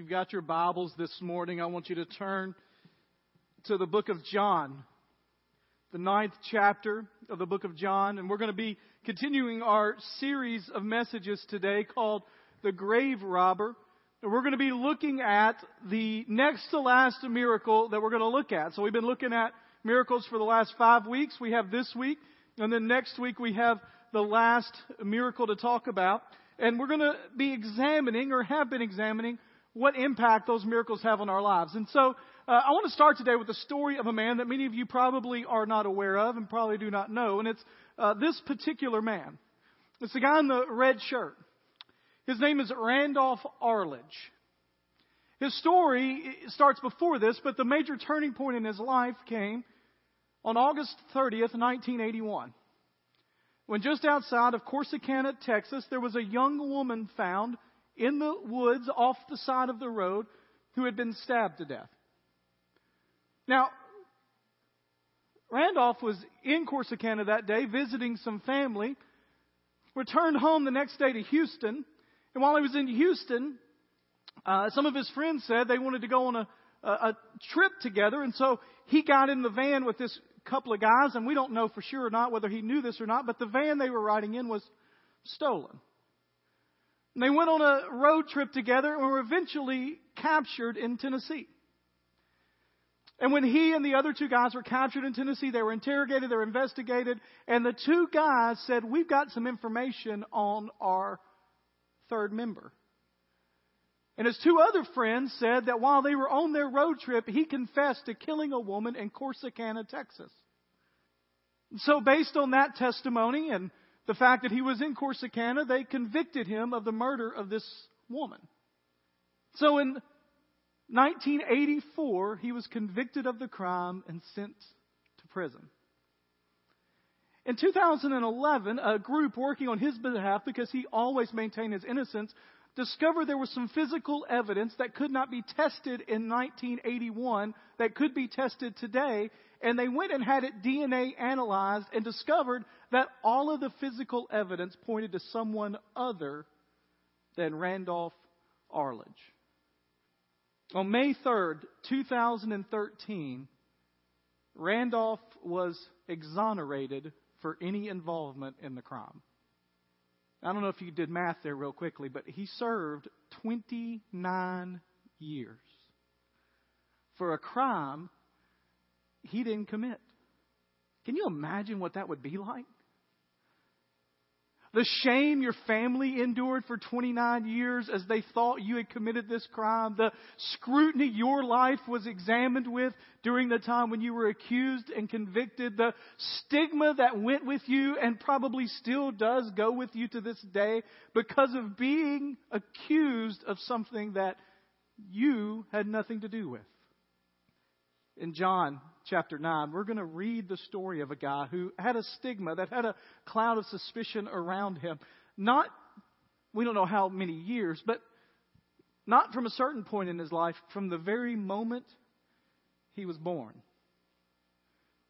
you've got your Bibles this morning, I want you to turn to the book of John, the ninth chapter of the book of John. And we're going to be continuing our series of messages today called The Grave Robber. And we're going to be looking at the next to last miracle that we're going to look at. So we've been looking at miracles for the last five weeks. We have this week. And then next week we have the last miracle to talk about. And we're going to be examining or have been examining what impact those miracles have on our lives. And so uh, I want to start today with the story of a man that many of you probably are not aware of and probably do not know. And it's uh, this particular man. It's the guy in the red shirt. His name is Randolph Arledge. His story starts before this, but the major turning point in his life came on August 30th, 1981 when just outside of Corsicana, Texas, there was a young woman found in the woods off the side of the road who had been stabbed to death. Now, Randolph was in Corsicana that day visiting some family, returned home the next day to Houston, and while he was in Houston, uh, some of his friends said they wanted to go on a, a, a trip together, and so he got in the van with this couple of guys, and we don't know for sure or not whether he knew this or not, but the van they were riding in was stolen. And they went on a road trip together and were eventually captured in Tennessee. And when he and the other two guys were captured in Tennessee, they were interrogated, they were investigated, and the two guys said, We've got some information on our third member. And his two other friends said that while they were on their road trip, he confessed to killing a woman in Corsicana, Texas. So, based on that testimony and the fact that he was in Corsicana, they convicted him of the murder of this woman. So, in 1984, he was convicted of the crime and sent to prison. In 2011, a group working on his behalf, because he always maintained his innocence, discovered there was some physical evidence that could not be tested in 1981 that could be tested today. And they went and had it DNA analyzed and discovered that all of the physical evidence pointed to someone other than Randolph Arledge. On May 3rd, 2013, Randolph was exonerated for any involvement in the crime. I don't know if you did math there real quickly, but he served 29 years for a crime he didn't commit. Can you imagine what that would be like? The shame your family endured for 29 years as they thought you had committed this crime. The scrutiny your life was examined with during the time when you were accused and convicted. The stigma that went with you and probably still does go with you to this day because of being accused of something that you had nothing to do with. In John chapter 9, we're going to read the story of a guy who had a stigma, that had a cloud of suspicion around him. Not, we don't know how many years, but not from a certain point in his life, from the very moment he was born.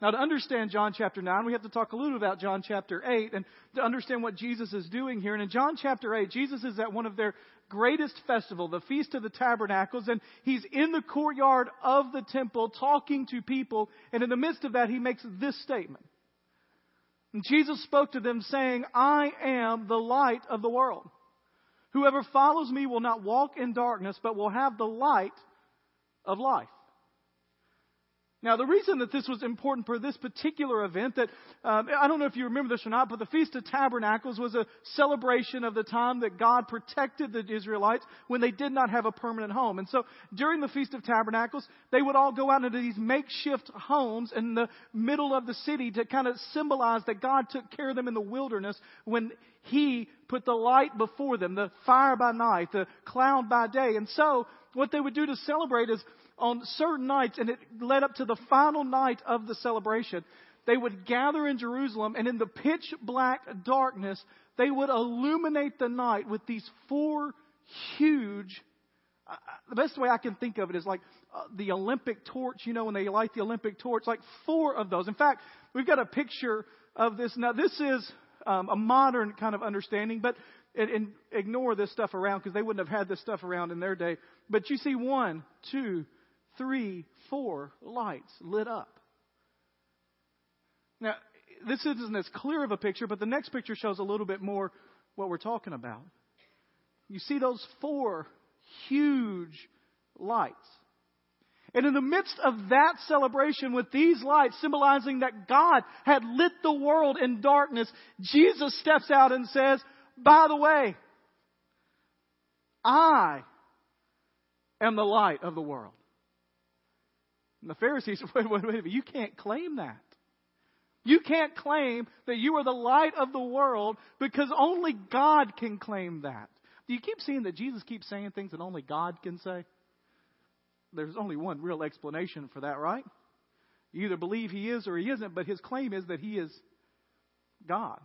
Now, to understand John chapter 9, we have to talk a little about John chapter 8 and to understand what Jesus is doing here. And in John chapter 8, Jesus is at one of their greatest festival, the Feast of the Tabernacles, and he's in the courtyard of the temple talking to people. And in the midst of that, he makes this statement. And Jesus spoke to them saying, I am the light of the world. Whoever follows me will not walk in darkness, but will have the light of life. Now, the reason that this was important for this particular event, that um, I don't know if you remember this or not, but the Feast of Tabernacles was a celebration of the time that God protected the Israelites when they did not have a permanent home. And so during the Feast of Tabernacles, they would all go out into these makeshift homes in the middle of the city to kind of symbolize that God took care of them in the wilderness when He put the light before them, the fire by night, the cloud by day. And so what they would do to celebrate is on certain nights, and it led up to the final night of the celebration, they would gather in Jerusalem, and in the pitch black darkness, they would illuminate the night with these four huge. Uh, the best way I can think of it is like uh, the Olympic torch, you know, when they light the Olympic torch, like four of those. In fact, we've got a picture of this. Now, this is um, a modern kind of understanding, but and, and ignore this stuff around because they wouldn't have had this stuff around in their day. But you see one, two, three, four lights lit up. Now, this isn't as clear of a picture, but the next picture shows a little bit more what we're talking about. You see those four huge lights. And in the midst of that celebration with these lights symbolizing that God had lit the world in darkness, Jesus steps out and says, by the way, I am the light of the world. And the Pharisees said, wait, wait, wait, you can't claim that. You can't claim that you are the light of the world because only God can claim that. Do you keep seeing that Jesus keeps saying things that only God can say? There's only one real explanation for that, right? You either believe he is or he isn't, but his claim is that he is God.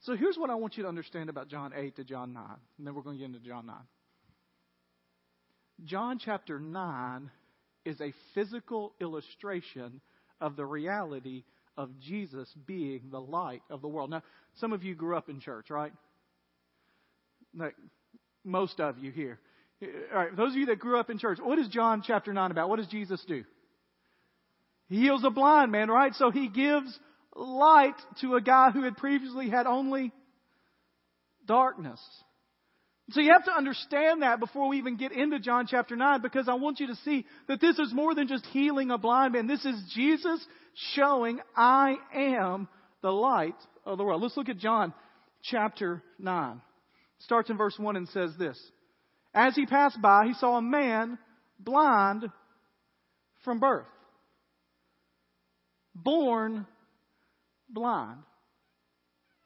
So here's what I want you to understand about John 8 to John 9, and then we're going to get into John 9. John chapter 9 is a physical illustration of the reality of Jesus being the light of the world. Now, some of you grew up in church, right? Like most of you here. All right, those of you that grew up in church, what is John chapter 9 about? What does Jesus do? He heals a blind man, right? So he gives light to a guy who had previously had only darkness. So you have to understand that before we even get into John chapter 9 because I want you to see that this is more than just healing a blind man. This is Jesus showing I am the light of the world. Let's look at John chapter 9. Starts in verse 1 and says this. As he passed by, he saw a man blind from birth. Born blind.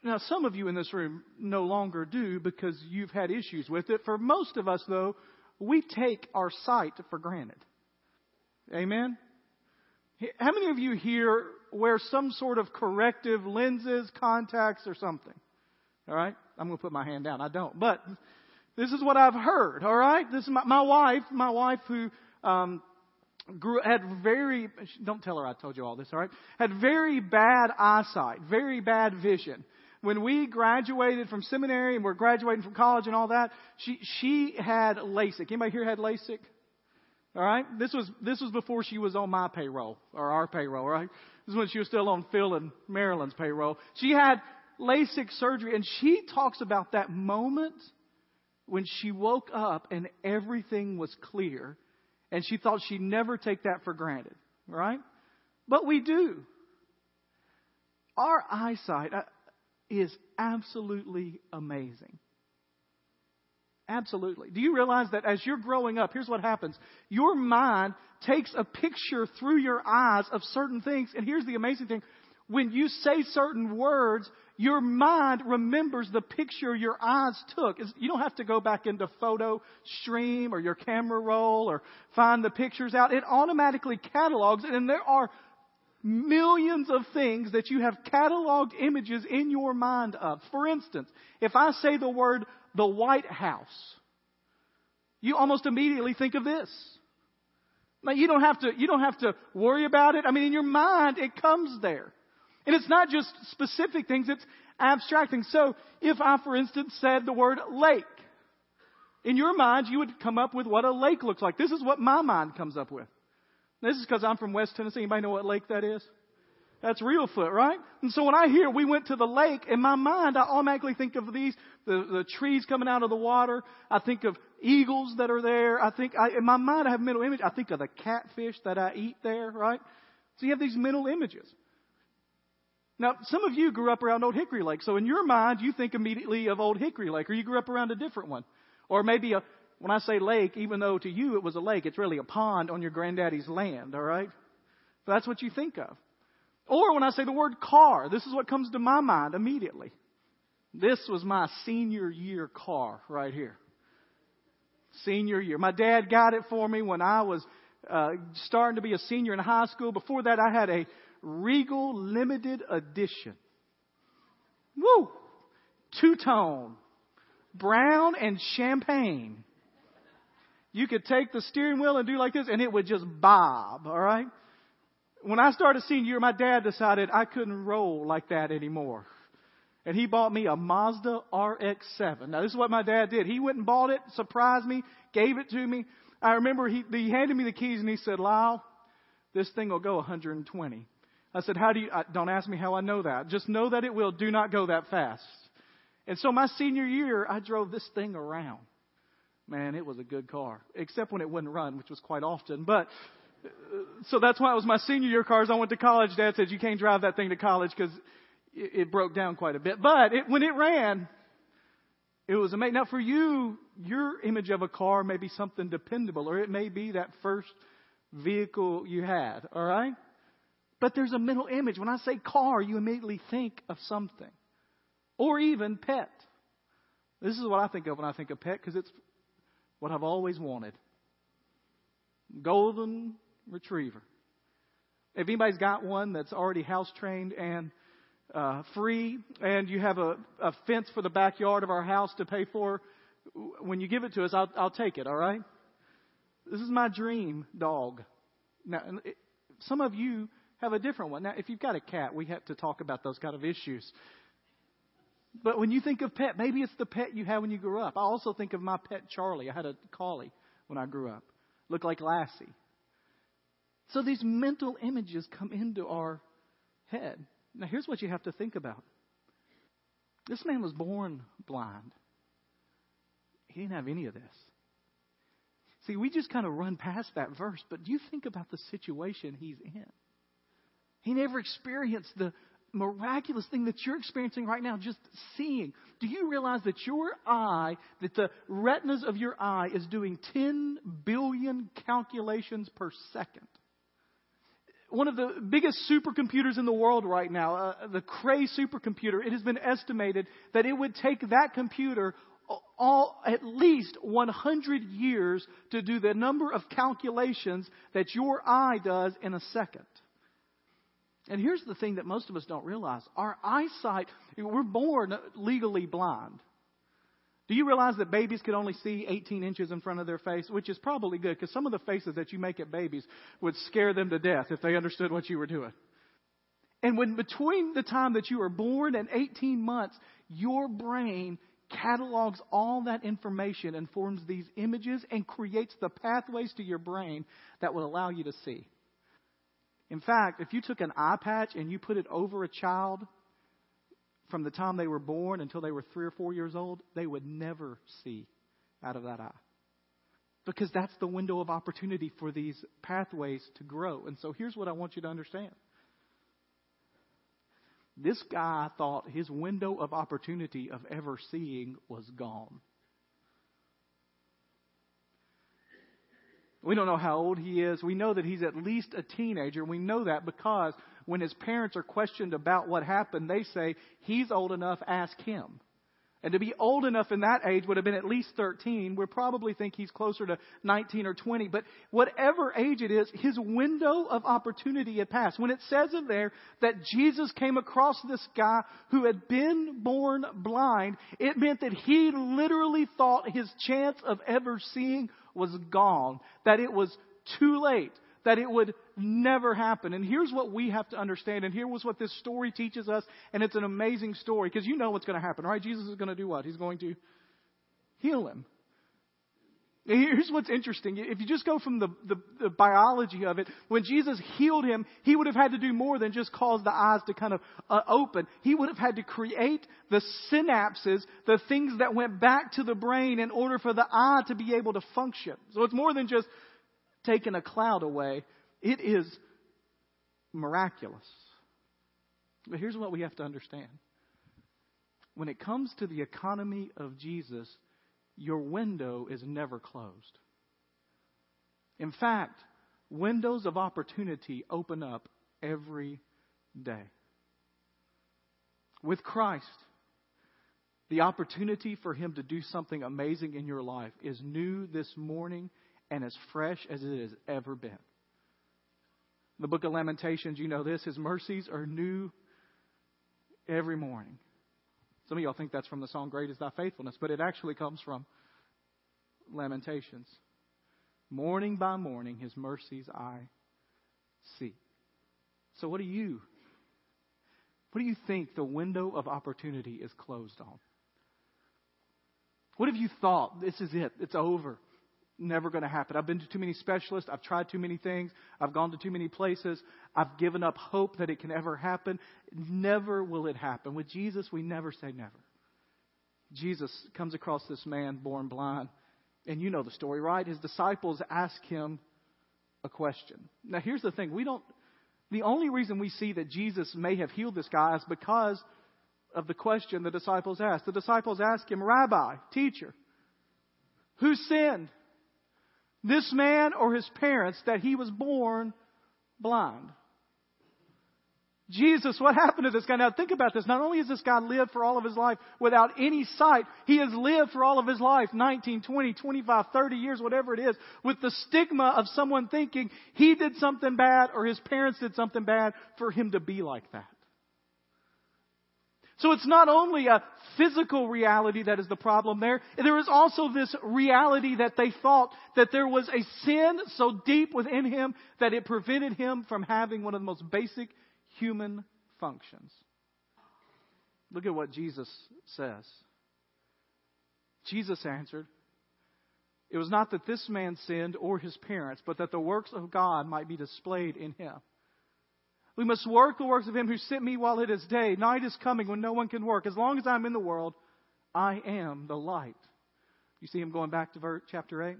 Now, some of you in this room no longer do because you've had issues with it. For most of us, though, we take our sight for granted. Amen? How many of you here wear some sort of corrective lenses, contacts, or something? All right? I'm going to put my hand down. I don't. But this is what I've heard. All right? This is my, my wife, my wife who um, grew had very don't tell her I told you all this, all right? Had very bad eyesight, very bad vision when we graduated from seminary and we're graduating from college and all that, she, she had LASIK. Anybody here had LASIK? All right. This was, this was before she was on my payroll or our payroll, right? This is when she was still on Phil and Marilyn's payroll. She had LASIK surgery and she talks about that moment when she woke up and everything was clear and she thought she'd never take that for granted, right? But we do. Our eyesight, is absolutely amazing. Absolutely. Do you realize that as you're growing up, here's what happens. Your mind takes a picture through your eyes of certain things. And here's the amazing thing. When you say certain words, your mind remembers the picture your eyes took. You don't have to go back into photo stream or your camera roll or find the pictures out. It automatically catalogs it. And there are millions of things that you have cataloged images in your mind of. For instance, if I say the word the White House, you almost immediately think of this. Now you don't have to, you don't have to worry about it. I mean, in your mind, it comes there. And it's not just specific things, it's abstract things. So if I, for instance, said the word lake, in your mind, you would come up with what a lake looks like. This is what my mind comes up with. This is because I'm from West Tennessee. Anybody know what lake that is? That's Reelfoot, right? And so when I hear we went to the lake, in my mind, I automatically think of these, the, the trees coming out of the water. I think of eagles that are there. I think, I, in my mind, I have mental image. I think of the catfish that I eat there, right? So you have these mental images. Now, some of you grew up around Old Hickory Lake. So in your mind, you think immediately of Old Hickory Lake, or you grew up around a different one. Or maybe a, when I say lake, even though to you it was a lake, it's really a pond on your granddaddy's land, all right? So that's what you think of. Or when I say the word car, this is what comes to my mind immediately. This was my senior year car right here. Senior year. My dad got it for me when I was uh, starting to be a senior in high school. Before that, I had a Regal Limited Edition. Woo! Two tone. Brown and champagne. You could take the steering wheel and do like this and it would just bob, alright? When I started seeing you, my dad decided I couldn't roll like that anymore. And he bought me a Mazda RX-7. Now this is what my dad did. He went and bought it, surprised me, gave it to me. I remember he, he handed me the keys and he said, Lyle, this thing will go 120. I said, how do you, I, don't ask me how I know that. Just know that it will. Do not go that fast. And so my senior year, I drove this thing around. Man, it was a good car, except when it wouldn't run, which was quite often. But uh, so that's why it was my senior year car. As I went to college, Dad said you can't drive that thing to college because it, it broke down quite a bit. But it, when it ran, it was amazing. Now, for you, your image of a car may be something dependable, or it may be that first vehicle you had. All right, but there's a mental image. When I say car, you immediately think of something, or even pet. This is what I think of when I think of pet because it's what I've always wanted. Golden retriever. If anybody's got one that's already house trained and uh, free, and you have a, a fence for the backyard of our house to pay for, when you give it to us, I'll, I'll take it. All right. This is my dream dog. Now, some of you have a different one. Now, if you've got a cat, we have to talk about those kind of issues. But when you think of pet, maybe it's the pet you had when you grew up. I also think of my pet Charlie. I had a collie when I grew up. Looked like Lassie. So these mental images come into our head. Now here's what you have to think about. This man was born blind. He didn't have any of this. See, we just kind of run past that verse, but do you think about the situation he's in? He never experienced the miraculous thing that you're experiencing right now, just seeing. Do you realize that your eye, that the retinas of your eye is doing 10 billion calculations per second? One of the biggest supercomputers in the world right now, uh, the Cray supercomputer, it has been estimated that it would take that computer all at least 100 years to do the number of calculations that your eye does in a second. And here's the thing that most of us don't realize our eyesight, we're born legally blind. Do you realize that babies can only see 18 inches in front of their face? Which is probably good because some of the faces that you make at babies would scare them to death if they understood what you were doing. And when between the time that you are born and 18 months, your brain catalogs all that information and forms these images and creates the pathways to your brain that will allow you to see. In fact, if you took an eye patch and you put it over a child from the time they were born until they were three or four years old, they would never see out of that eye. Because that's the window of opportunity for these pathways to grow. And so here's what I want you to understand. This guy thought his window of opportunity of ever seeing was gone. We don't know how old he is. We know that he's at least a teenager. We know that because when his parents are questioned about what happened, they say, he's old enough, ask him. And to be old enough in that age would have been at least 13. We probably think he's closer to 19 or 20. But whatever age it is, his window of opportunity had passed. When it says in there that Jesus came across this guy who had been born blind, it meant that he literally thought his chance of ever seeing was gone, that it was too late, that it would never happen. And here's what we have to understand, and here was what this story teaches us, and it's an amazing story, because you know what's going to happen, right? Jesus is going to do what? He's going to heal him. Here's what's interesting. If you just go from the, the, the, biology of it, when Jesus healed him, he would have had to do more than just cause the eyes to kind of uh, open. He would have had to create the synapses, the things that went back to the brain in order for the eye to be able to function. So it's more than just taking a cloud away. It is miraculous. But here's what we have to understand. When it comes to the economy of Jesus, your window is never closed. In fact, windows of opportunity open up every day. With Christ, the opportunity for Him to do something amazing in your life is new this morning and as fresh as it has ever been. The book of Lamentations, you know this, His mercies are new every morning. Some of y'all think that's from the song Great is Thy Faithfulness, but it actually comes from Lamentations. Morning by morning, His mercies I see. So, what do you What do you think the window of opportunity is closed on? What have you thought? This is it. It's over. Never going to happen. I've been to too many specialists. I've tried too many things. I've gone to too many places. I've given up hope that it can ever happen. Never will it happen. With Jesus, we never say never. Jesus comes across this man born blind. And you know the story, right? His disciples ask him a question. Now, here's the thing we don't, the only reason we see that Jesus may have healed this guy is because of the question the disciples asked. The disciples asked him, Rabbi, teacher, who sinned? This man or his parents that he was born blind? Jesus, what happened to this guy? Now think about this. Not only has this guy lived for all of his life without any sight, he has lived for all of his life, 19, 20, 25, 30 years, whatever it is, with the stigma of someone thinking he did something bad or his parents did something bad for him to be like that. So it's not only a physical reality that is the problem there, there is also this reality that they thought that there was a sin so deep within him that it prevented him from having one of the most basic human functions. Look at what Jesus says. Jesus answered, It was not that this man sinned or his parents, but that the works of God might be displayed in him. We must work the works of him who sent me while it is day. Night is coming when no one can work. As long as I'm in the world, I am the light. You see him going back to verse, chapter 8?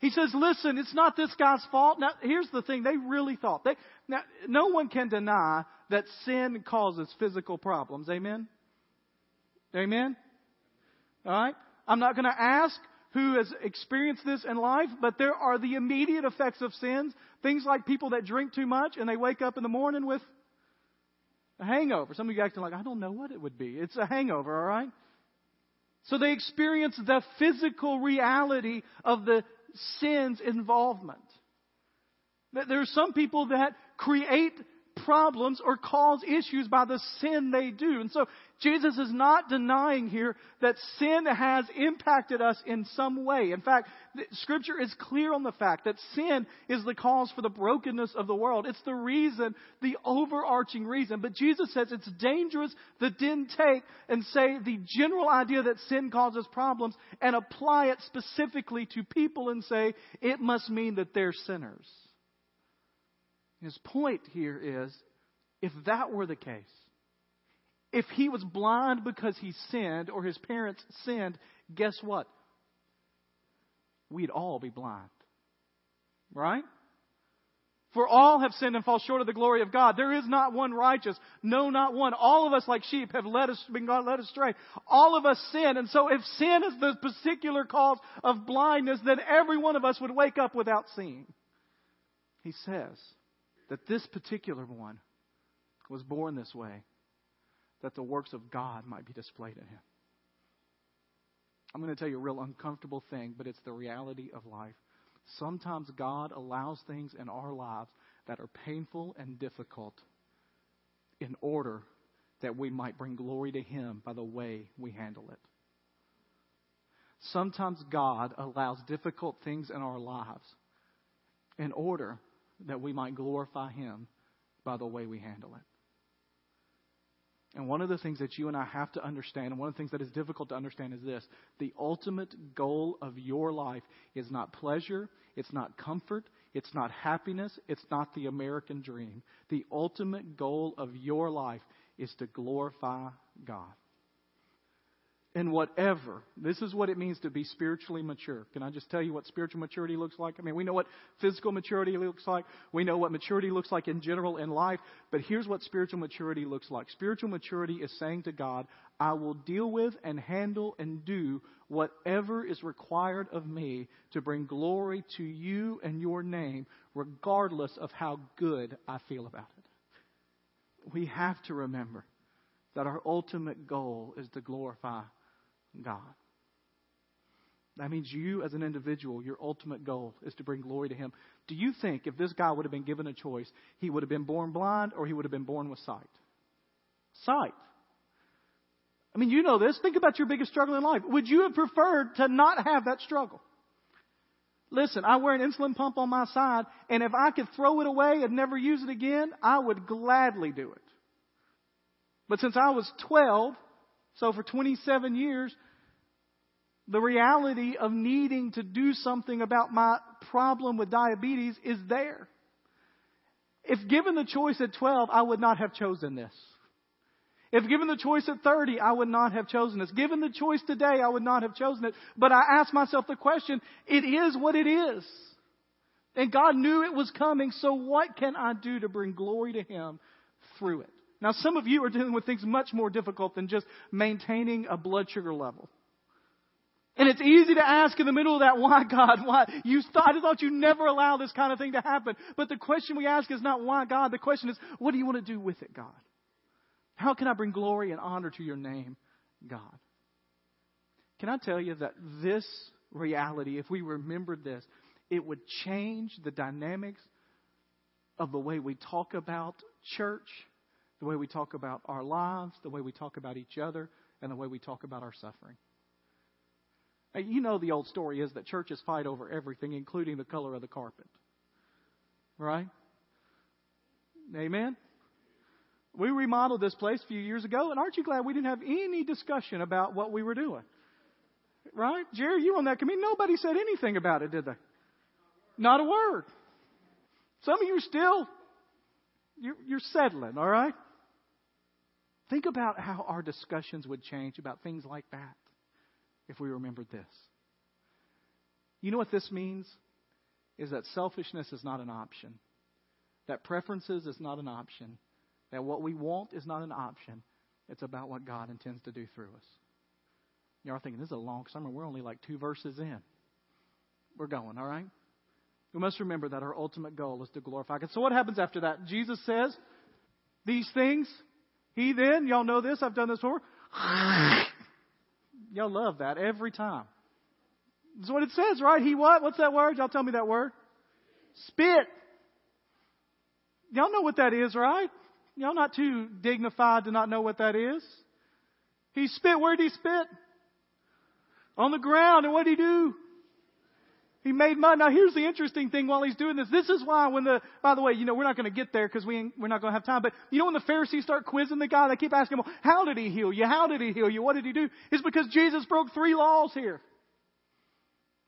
He says, listen, it's not this guy's fault. Now, here's the thing. They really thought. They, now, no one can deny that sin causes physical problems. Amen? Amen? All right? I'm not going to ask who has experienced this in life, but there are the immediate effects of sins. Things like people that drink too much and they wake up in the morning with a hangover. Some of you acting like, I don't know what it would be. It's a hangover, all right? So they experience the physical reality of the sin's involvement. There are some people that create problems or cause issues by the sin they do. And so Jesus is not denying here that sin has impacted us in some way. In fact, scripture is clear on the fact that sin is the cause for the brokenness of the world. It's the reason, the overarching reason. But Jesus says it's dangerous to then take and say the general idea that sin causes problems and apply it specifically to people and say it must mean that they're sinners. His point here is if that were the case, if he was blind because he sinned or his parents sinned, guess what? We'd all be blind. Right? For all have sinned and fall short of the glory of God. There is not one righteous. No, not one. All of us like sheep have led us, been led astray. All of us sin. And so if sin is the particular cause of blindness, then every one of us would wake up without seeing. He says that this particular one was born this way that the works of God might be displayed in him. I'm going to tell you a real uncomfortable thing, but it's the reality of life. Sometimes God allows things in our lives that are painful and difficult in order that we might bring glory to Him by the way we handle it. Sometimes God allows difficult things in our lives in order that we might glorify Him by the way we handle it. And one of the things that you and I have to understand, and one of the things that is difficult to understand, is this the ultimate goal of your life is not pleasure, it's not comfort, it's not happiness, it's not the American dream. The ultimate goal of your life is to glorify God in whatever. This is what it means to be spiritually mature. Can I just tell you what spiritual maturity looks like? I mean, we know what physical maturity looks like. We know what maturity looks like in general in life. But here's what spiritual maturity looks like. Spiritual maturity is saying to God, I will deal with and handle and do whatever is required of me to bring glory to you and your name, regardless of how good I feel about it. We have to remember that our ultimate goal is to glorify God. That means you, as an individual, your ultimate goal is to bring glory to Him. Do you think if this guy would have been given a choice, he would have been born blind or he would have been born with sight? Sight. I mean, you know this. Think about your biggest struggle in life. Would you have preferred to not have that struggle? Listen, I wear an insulin pump on my side, and if I could throw it away and never use it again, I would gladly do it. But since I was 12, so for 27 years, the reality of needing to do something about my problem with diabetes is there. If given the choice at 12, I would not have chosen this. If given the choice at 30, I would not have chosen this. Given the choice today, I would not have chosen it. But I asked myself the question, it is what it is. And God knew it was coming, so what can I do to bring glory to Him through it? Now, some of you are dealing with things much more difficult than just maintaining a blood sugar level. And it's easy to ask in the middle of that, why God? Why? You thought, I thought you never allow this kind of thing to happen. But the question we ask is not why God. The question is, what do you want to do with it, God? How can I bring glory and honor to your name, God? Can I tell you that this reality, if we remembered this, it would change the dynamics of the way we talk about church, the way we talk about our lives, the way we talk about each other, and the way we talk about our suffering. You know the old story is that churches fight over everything, including the color of the carpet. Right? Amen? We remodeled this place a few years ago, and aren't you glad we didn't have any discussion about what we were doing? Right? Jerry, you on that committee, nobody said anything about it, did they? Not a word. Some of you still, you're, you're settling, all right? Think about how our discussions would change about things like that if we remembered this. You know what this means? Is that selfishness is not an option, that preferences is not an option, that what we want is not an option. It's about what God intends to do through us. You're thinking, this is a long sermon. We're only like two verses in. We're going, all right? We must remember that our ultimate goal is to glorify God. So what happens after that? Jesus says, these things, he then, y'all know this, I've done this before. Y'all love that every time. That's what it says, right? He what? What's that word? Y'all tell me that word. Spit. Y'all know what that is, right? Y'all not too dignified to not know what that is. He spit. Where did he spit? On the ground. And what did he do? He made mud. Now here's the interesting thing while he's doing this. This is why when the, by the way, you know, we're not going to get there because we, we're not going to have time, but you know when the Pharisees start quizzing the guy, they keep asking him, how did he heal you? How did he heal you? What did he do? It's because Jesus broke three laws here.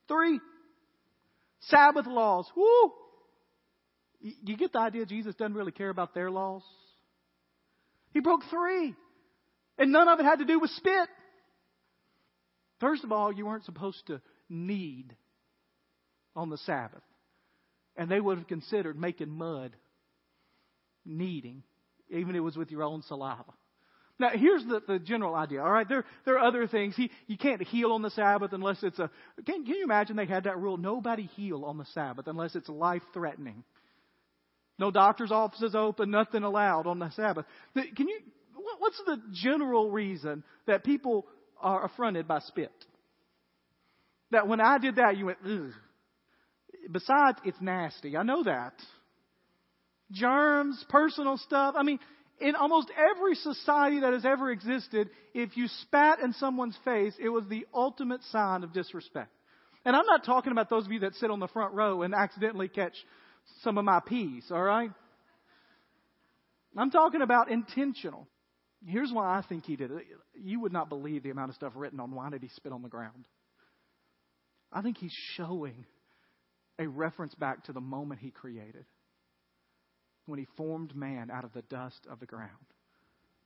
Three. Sabbath laws. Woo! You get the idea Jesus doesn't really care about their laws? He broke three. And none of it had to do with spit. First of all, you weren't supposed to knead on the Sabbath. And they would have considered making mud, kneading, even if it was with your own saliva. Now, here's the, the general idea, all right? There, there are other things. He, you can't heal on the Sabbath unless it's a. Can, can you imagine they had that rule? Nobody heal on the Sabbath unless it's life threatening. No doctor's offices open, nothing allowed on the Sabbath. Can you, what's the general reason that people are affronted by spit? That when I did that, you went, ugh. Besides, it's nasty. I know that. Germs, personal stuff. I mean, in almost every society that has ever existed, if you spat in someone's face, it was the ultimate sign of disrespect. And I'm not talking about those of you that sit on the front row and accidentally catch some of my peas, all right? I'm talking about intentional. Here's why I think he did it. You would not believe the amount of stuff written on why did he spit on the ground. I think he's showing a reference back to the moment he created when he formed man out of the dust of the ground.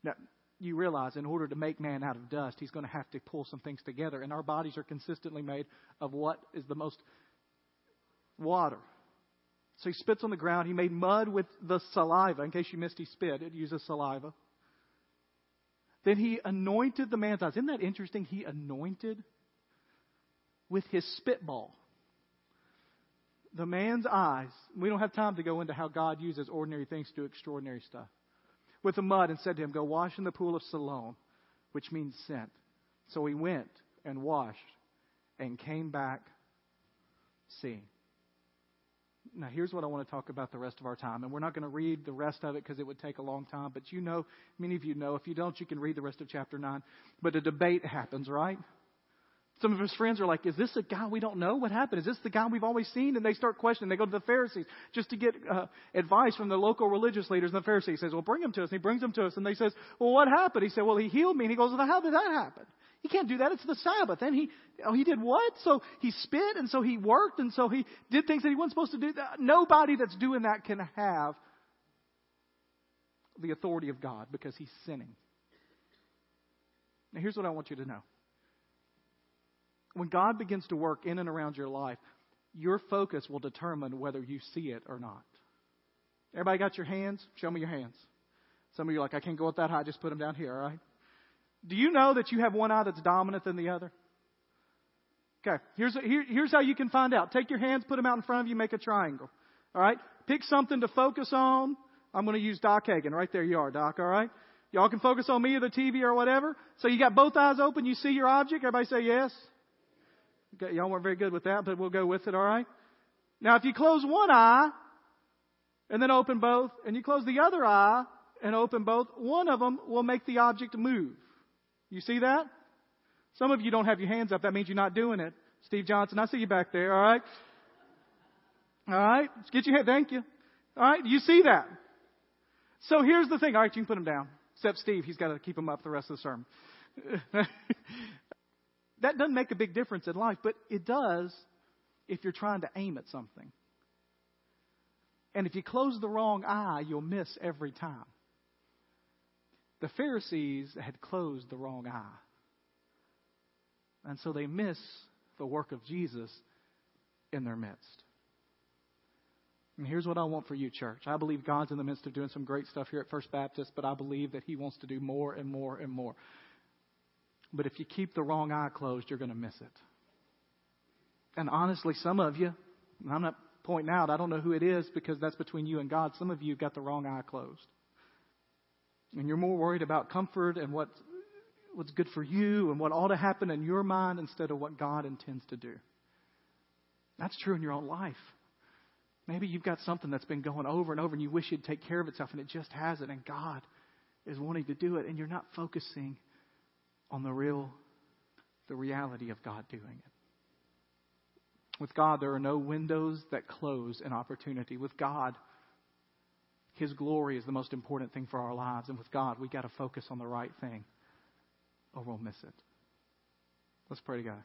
Now, you realize in order to make man out of dust, he's going to have to pull some things together. And our bodies are consistently made of what is the most water. So he spits on the ground. He made mud with the saliva. In case you missed, he spit. It uses saliva. Then he anointed the man's eyes. Isn't that interesting? He anointed with his spitball the man's eyes. We don't have time to go into how God uses ordinary things to do extraordinary stuff. With the mud and said to him, Go wash in the pool of Siloam, which means sent. So he went and washed and came back seeing. Now, here's what I want to talk about the rest of our time. And we're not going to read the rest of it because it would take a long time. But you know, many of you know, if you don't, you can read the rest of chapter 9. But a debate happens, right? Some of his friends are like, Is this a guy we don't know? What happened? Is this the guy we've always seen? And they start questioning. They go to the Pharisees just to get uh, advice from the local religious leaders. And the Pharisee says, Well, bring him to us. And he brings him to us. And they says, Well, what happened? He said, Well, he healed me. And he goes, Well, how did that happen? He can't do that. It's the Sabbath. And he, oh, he did what? So he spit and so he worked and so he did things that he wasn't supposed to do. Nobody that's doing that can have the authority of God because he's sinning. Now here's what I want you to know when God begins to work in and around your life, your focus will determine whether you see it or not. Everybody got your hands? Show me your hands. Some of you are like, I can't go up that high, just put them down here, all right? Do you know that you have one eye that's dominant than the other? Okay, here's, here, here's how you can find out. Take your hands, put them out in front of you, make a triangle. All right? Pick something to focus on. I'm going to use Doc Hagen. Right there you are, Doc, all right? Y'all can focus on me or the TV or whatever. So you got both eyes open, you see your object. Everybody say yes. Y'all weren't very good with that, but we'll go with it, all right? Now, if you close one eye and then open both, and you close the other eye and open both, one of them will make the object move. You see that? Some of you don't have your hands up. That means you're not doing it. Steve Johnson, I see you back there, all right? All right? Let's get your head. Thank you. All right? You see that? So here's the thing. All right, you can put him down. Except Steve, he's got to keep him up the rest of the sermon. That doesn't make a big difference in life, but it does if you're trying to aim at something. And if you close the wrong eye, you'll miss every time. The Pharisees had closed the wrong eye. And so they miss the work of Jesus in their midst. And here's what I want for you, church. I believe God's in the midst of doing some great stuff here at First Baptist, but I believe that He wants to do more and more and more. But if you keep the wrong eye closed, you're going to miss it. And honestly, some of you, I'm not pointing out, I don't know who it is because that's between you and God. Some of you got the wrong eye closed. And you're more worried about comfort and what, what's good for you and what ought to happen in your mind instead of what God intends to do. That's true in your own life. Maybe you've got something that's been going over and over and you wish it'd take care of itself and it just hasn't, and God is wanting to do it, and you're not focusing on the real, the reality of God doing it. With God, there are no windows that close in opportunity. With God, His glory is the most important thing for our lives. And with God, we got to focus on the right thing or we'll miss it. Let's pray together.